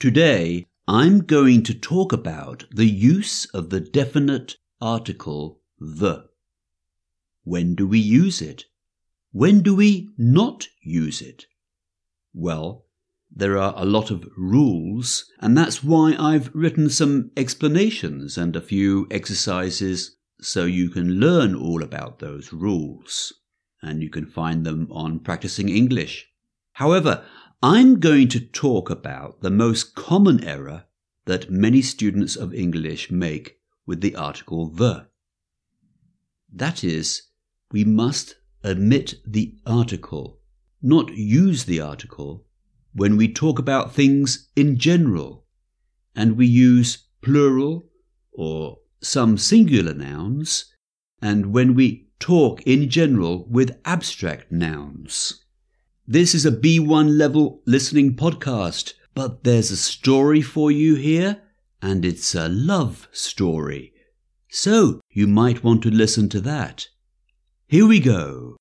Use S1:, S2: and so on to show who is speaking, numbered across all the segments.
S1: Today, I'm going to talk about the use of the definite article the. When do we use it? When do we not use it? Well, there are a lot of rules, and that's why I've written some explanations and a few exercises so you can learn all about those rules. And you can find them on Practising English. However, I'm going to talk about the most common error that many students of English make with the article the. That is, we must omit the article, not use the article when we talk about things in general, and we use plural or some singular nouns, and when we talk in general with abstract nouns. This is a B1 level listening podcast, but there's a story for you here, and it's a love story. So you might want to listen to that. Here we go.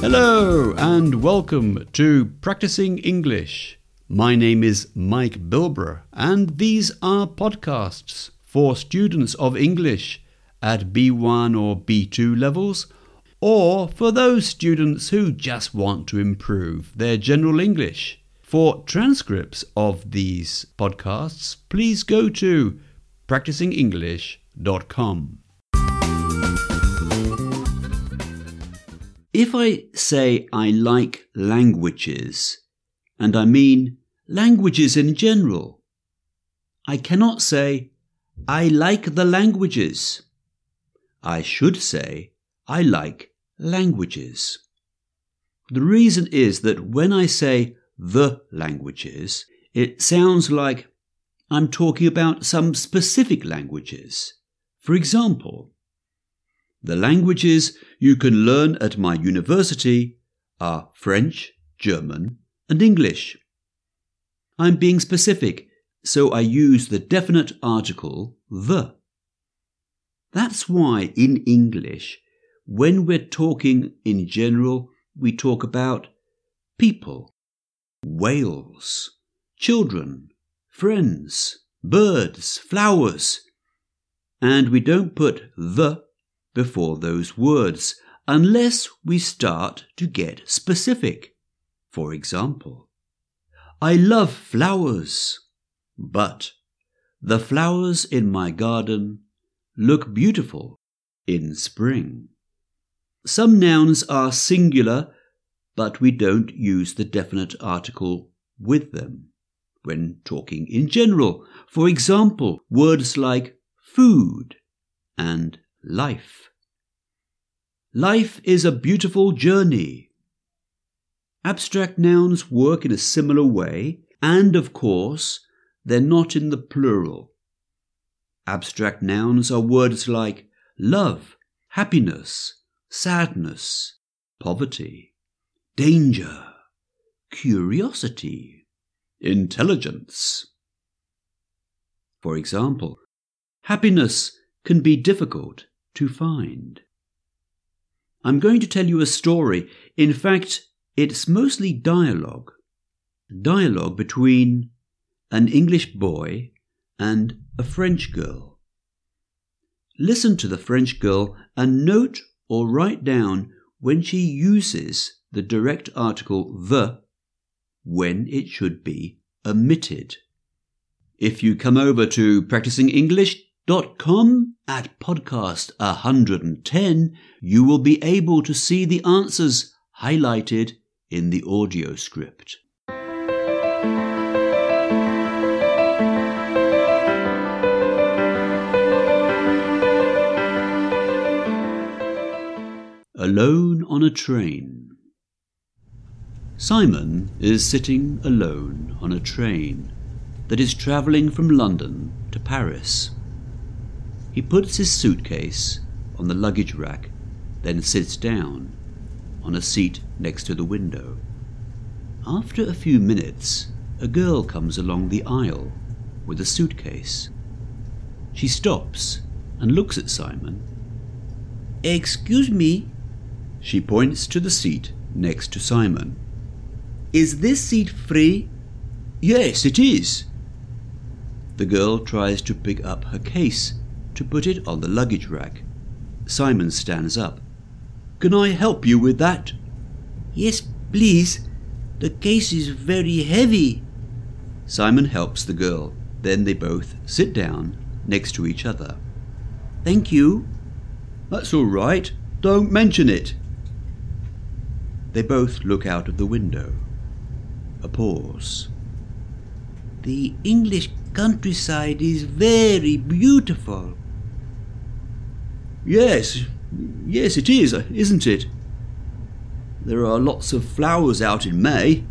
S1: Hello and welcome to Practising English. My name is Mike Bilbrough, and these are podcasts for students of English at B1 or B2 levels, or for those students who just want to improve their general English. For transcripts of these podcasts, please go to practisingenglish.com. If I say I like languages, and I mean languages in general, I cannot say I like the languages. I should say I like languages. The reason is that when I say the languages, it sounds like I'm talking about some specific languages. For example, the languages you can learn at my university are French, German, and English. I'm being specific, so I use the definite article the. That's why in English, when we're talking in general, we talk about people, whales, children, friends, birds, flowers, and we don't put the before those words unless we start to get specific. For example, I love flowers, but the flowers in my garden look beautiful in spring. Some nouns are singular, but we don't use the definite article with them when talking in general. For example, words like food and life. Life is a beautiful journey. Abstract nouns work in a similar way, and of course, they're not in the plural. Abstract nouns are words like love, happiness, sadness, poverty, danger, curiosity, intelligence. For example, happiness can be difficult to find. I'm going to tell you a story. In fact, it's mostly dialogue. Dialogue between an English boy and a French girl. Listen to the French girl and note or write down when she uses the direct article the when it should be omitted. If you come over to Practising English com at podcast 110, you will be able to see the answers highlighted in the audio script. Alone on a train. Simon is sitting alone on a train that is travelling from London to Paris. He puts his suitcase on the luggage rack, then sits down on a seat next to the window. After a few minutes, a girl comes along the aisle with a suitcase. She stops and looks at Simon.
S2: Excuse me,
S1: She points to the seat next to Simon.
S2: is this seat free?
S1: Yes, it is. The girl tries to pick up her case to put it on the luggage rack. Simon stands up. Can I help you with that?
S2: Yes, please. The case is very heavy.
S1: Simon helps the girl. Then they both sit down next to each other.
S2: Thank you.
S1: That's all right. Don't mention it. They both look out of the window. A pause.
S2: The English countryside is very beautiful.
S1: Yes, yes, it is, isn't it? There are lots of flowers out in May.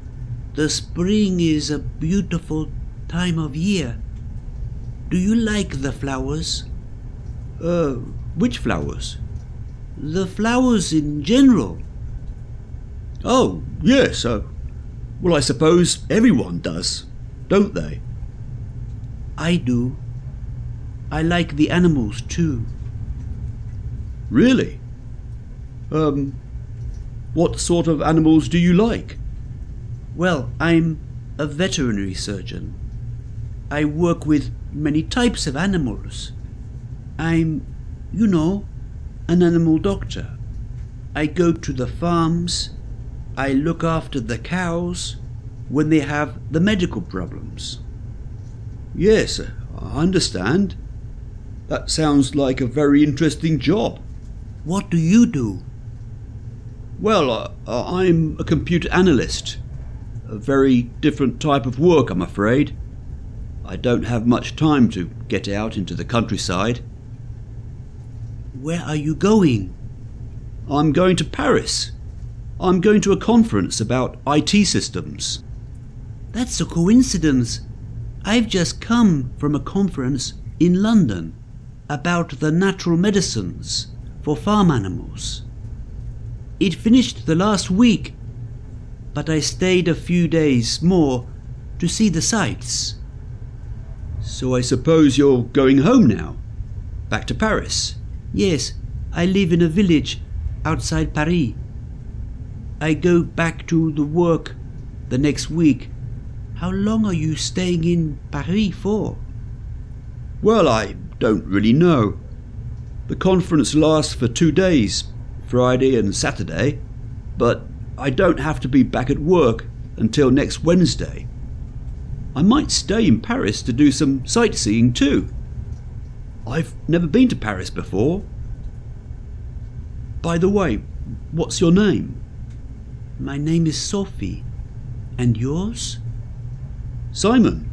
S2: The spring is a beautiful time of year. Do you like the flowers?
S1: Uh, which flowers?
S2: The flowers in general.
S1: Oh, yes. Uh, well, I suppose everyone does, don't they?
S2: I do. I like the animals too.
S1: Really? Um, what sort of animals do you like?
S2: Well, I'm a veterinary surgeon. I work with many types of animals. I'm, you know, an animal doctor. I go to the farms. I look after the cows when they have the medical problems.
S1: Yes, I understand. That sounds like a very interesting job.
S2: What do you do?
S1: Well, uh, uh, I'm a computer analyst. A very different type of work, I'm afraid. I don't have much time to get out into the countryside.
S2: Where are you going?
S1: I'm going to Paris. I'm going to a conference about IT systems.
S2: That's a coincidence. I've just come from a conference in London about the natural medicines for farm animals. It finished the last week, but I stayed a few days more to see the sights.
S1: So I suppose you're going home now? Back to Paris?
S2: Yes, I live in a village outside Paris. I go back to the work the next week. How long are you staying in Paris for?
S1: Well, I don't really know. The conference lasts for two days, Friday and Saturday, but I don't have to be back at work until next Wednesday. I might stay in Paris to do some sightseeing too. I've never been to Paris before. By the way, what's your name?
S2: My name is Sophie. And yours?
S1: Simon.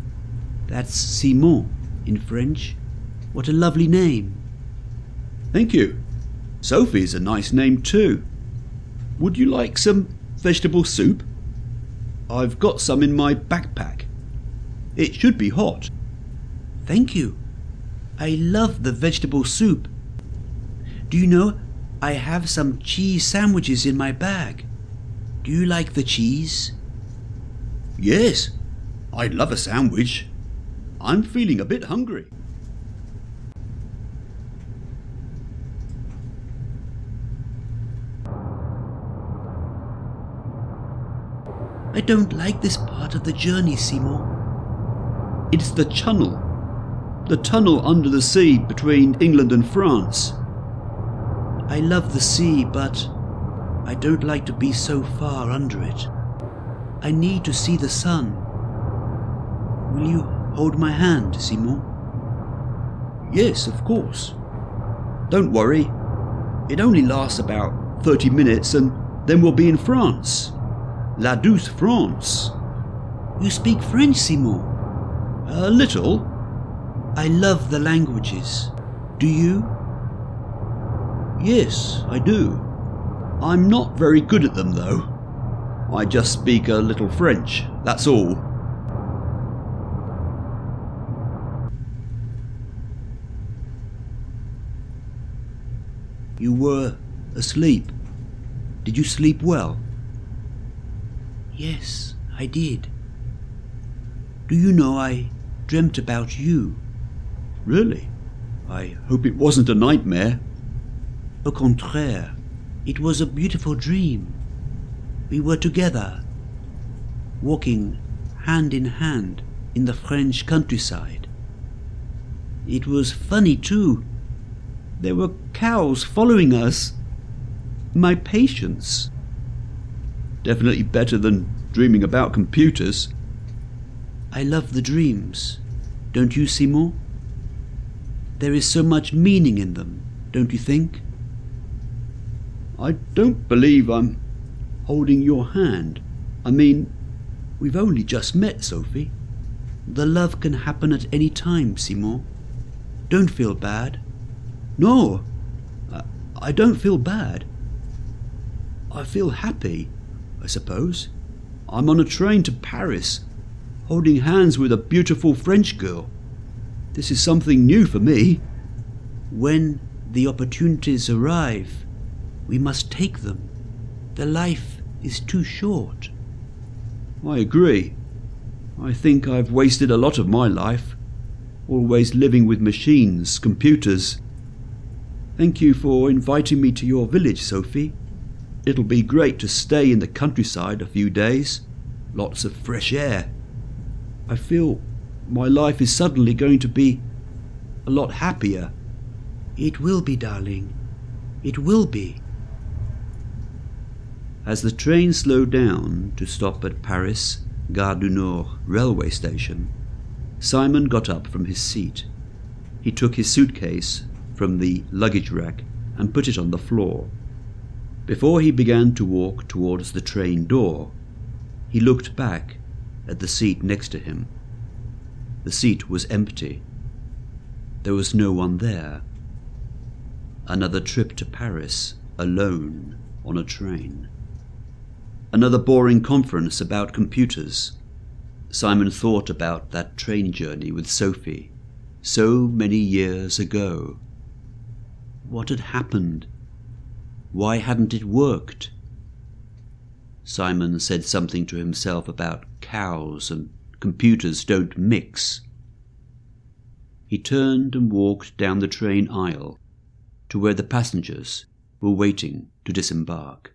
S2: That's Simon in French. What a lovely name.
S1: Thank you. Sophie's a nice name too. Would you like some vegetable soup? I've got some in my backpack. It should be hot.
S2: Thank you. I love the vegetable soup. Do you know, I have some cheese sandwiches in my bag. Do you like the cheese?
S1: Yes, I'd love a sandwich. I'm feeling a bit hungry.
S2: I don't like this part of the journey, Simon.
S1: It's the tunnel. The tunnel under the sea between England and France.
S2: I love the sea, but I don't like to be so far under it. I need to see the sun. Will you hold my hand, Simon?
S1: Yes, of course. Don't worry. It only lasts about 30 minutes and then we'll be in France. La Douce France.
S2: You speak French, Simon?
S1: A little.
S2: I love the languages. Do you?
S1: Yes, I do. I'm not very good at them, though. I just speak a little French, that's all. You were asleep. Did you sleep well?
S2: Yes, I did. Do you know I dreamt about you?
S1: Really? I hope it wasn't a nightmare.
S2: Au contraire, it was a beautiful dream. We were together, walking hand in hand in the French countryside. It was funny too. There were cows following us. My patients.
S1: Definitely better than dreaming about computers.
S2: I love the dreams. Don't you, Simon? There is so much meaning in them, don't you think?
S1: I don't believe I'm holding your hand. I mean, we've only just met, Sophie.
S2: The love can happen at any time, Simon. Don't feel bad.
S1: No, I, I don't feel bad. I feel happy, I suppose. I'm on a train to Paris, holding hands with a beautiful French girl. This is something new for me.
S2: When the opportunities arrive, we must take them. The life is too short.
S1: I agree. I think I've wasted a lot of my life, always living with machines, computers. Thank you for inviting me to your village, Sophie. It'll be great to stay in the countryside a few days. Lots of fresh air. I feel my life is suddenly going to be a lot happier.
S2: It will be, darling. It will be.
S1: As the train slowed down to stop at Paris Gare du Nord railway station, Simon got up from his seat. He took his suitcase from the luggage rack and put it on the floor. Before he began to walk towards the train door, he looked back at the seat next to him. The seat was empty. There was no one there. Another trip to Paris alone on a train. Another boring conference about computers. Simon thought about that train journey with Sophie so many years ago. What had happened? Why hadn't it worked? Simon said something to himself about cows and computers don't mix. He turned and walked down the train aisle to where the passengers were waiting to disembark.